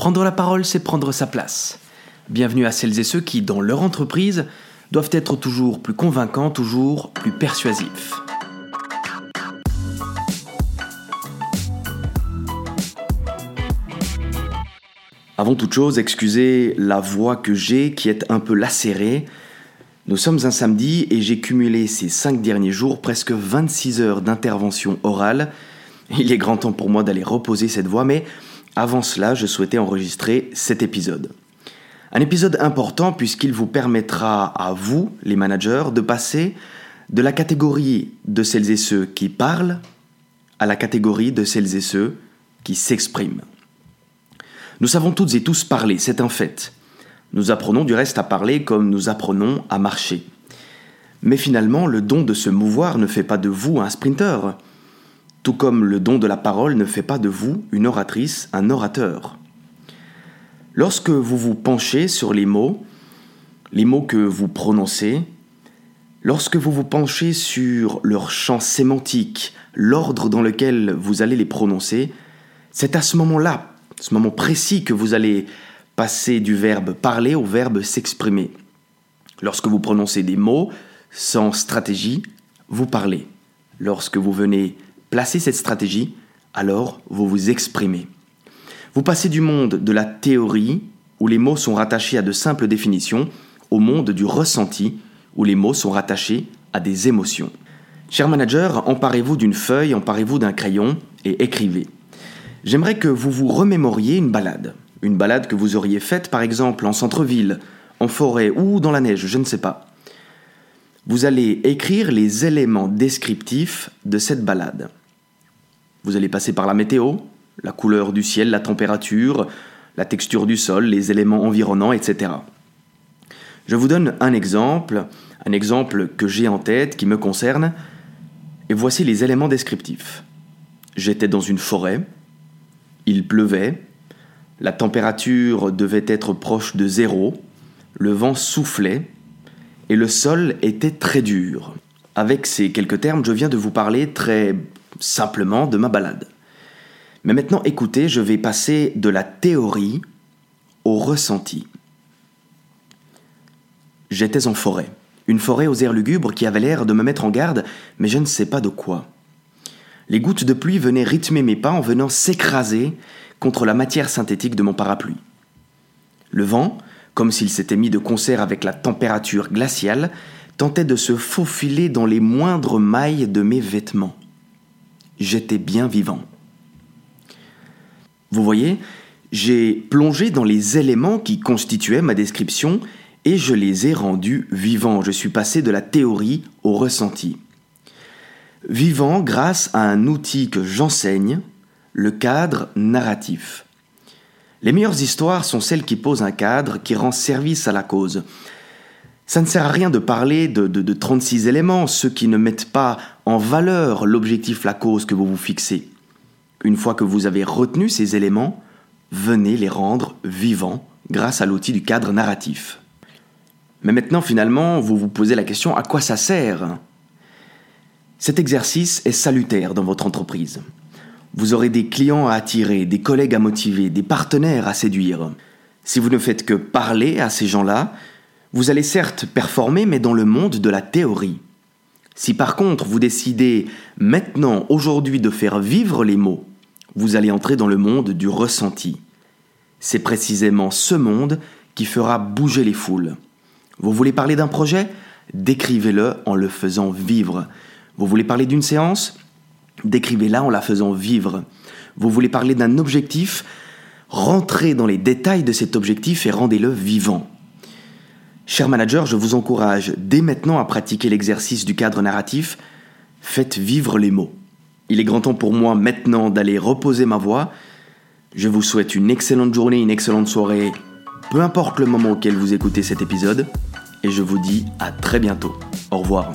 Prendre la parole, c'est prendre sa place. Bienvenue à celles et ceux qui, dans leur entreprise, doivent être toujours plus convaincants, toujours plus persuasifs. Avant toute chose, excusez la voix que j'ai qui est un peu lacérée. Nous sommes un samedi et j'ai cumulé ces cinq derniers jours presque 26 heures d'intervention orale. Il est grand temps pour moi d'aller reposer cette voix, mais avant cela, je souhaitais enregistrer cet épisode. Un épisode important puisqu'il vous permettra à vous, les managers, de passer de la catégorie de celles et ceux qui parlent à la catégorie de celles et ceux qui s'expriment. Nous savons toutes et tous parler, c'est un fait. Nous apprenons du reste à parler comme nous apprenons à marcher. Mais finalement, le don de se mouvoir ne fait pas de vous un sprinter tout comme le don de la parole ne fait pas de vous une oratrice, un orateur. Lorsque vous vous penchez sur les mots, les mots que vous prononcez, lorsque vous vous penchez sur leur champ sémantique, l'ordre dans lequel vous allez les prononcer, c'est à ce moment-là, ce moment précis que vous allez passer du verbe parler au verbe s'exprimer. Lorsque vous prononcez des mots sans stratégie, vous parlez. Lorsque vous venez Placez cette stratégie, alors vous vous exprimez. Vous passez du monde de la théorie, où les mots sont rattachés à de simples définitions, au monde du ressenti, où les mots sont rattachés à des émotions. Cher manager, emparez-vous d'une feuille, emparez-vous d'un crayon et écrivez. J'aimerais que vous vous remémoriez une balade. Une balade que vous auriez faite par exemple en centre-ville, en forêt ou dans la neige, je ne sais pas. Vous allez écrire les éléments descriptifs de cette balade. Vous allez passer par la météo, la couleur du ciel, la température, la texture du sol, les éléments environnants, etc. Je vous donne un exemple, un exemple que j'ai en tête, qui me concerne, et voici les éléments descriptifs. J'étais dans une forêt, il pleuvait, la température devait être proche de zéro, le vent soufflait, et le sol était très dur. Avec ces quelques termes, je viens de vous parler très simplement de ma balade. Mais maintenant, écoutez, je vais passer de la théorie au ressenti. J'étais en forêt, une forêt aux airs lugubres qui avait l'air de me mettre en garde, mais je ne sais pas de quoi. Les gouttes de pluie venaient rythmer mes pas en venant s'écraser contre la matière synthétique de mon parapluie. Le vent, comme s'il s'était mis de concert avec la température glaciale, tentait de se faufiler dans les moindres mailles de mes vêtements j'étais bien vivant. Vous voyez, j'ai plongé dans les éléments qui constituaient ma description et je les ai rendus vivants. Je suis passé de la théorie au ressenti. Vivant grâce à un outil que j'enseigne, le cadre narratif. Les meilleures histoires sont celles qui posent un cadre qui rend service à la cause. Ça ne sert à rien de parler de, de, 36 éléments, ceux qui ne mettent pas en valeur l'objectif, la cause que vous vous fixez. Une fois que vous avez retenu ces éléments, venez les rendre vivants grâce à l'outil du cadre narratif. Mais maintenant, finalement, vous vous posez la question à quoi ça sert? Cet exercice est salutaire dans votre entreprise. Vous aurez des clients à attirer, des collègues à motiver, des partenaires à séduire. Si vous ne faites que parler à ces gens-là, vous allez certes performer, mais dans le monde de la théorie. Si par contre vous décidez maintenant, aujourd'hui, de faire vivre les mots, vous allez entrer dans le monde du ressenti. C'est précisément ce monde qui fera bouger les foules. Vous voulez parler d'un projet? Décrivez-le en le faisant vivre. Vous voulez parler d'une séance? Décrivez-la en la faisant vivre. Vous voulez parler d'un objectif? Rentrez dans les détails de cet objectif et rendez-le vivant. Cher manager, je vous encourage dès maintenant à pratiquer l'exercice du cadre narratif. Faites vivre les mots. Il est grand temps pour moi maintenant d'aller reposer ma voix. Je vous souhaite une excellente journée, une excellente soirée, peu importe le moment auquel vous écoutez cet épisode, et je vous dis à très bientôt. Au revoir.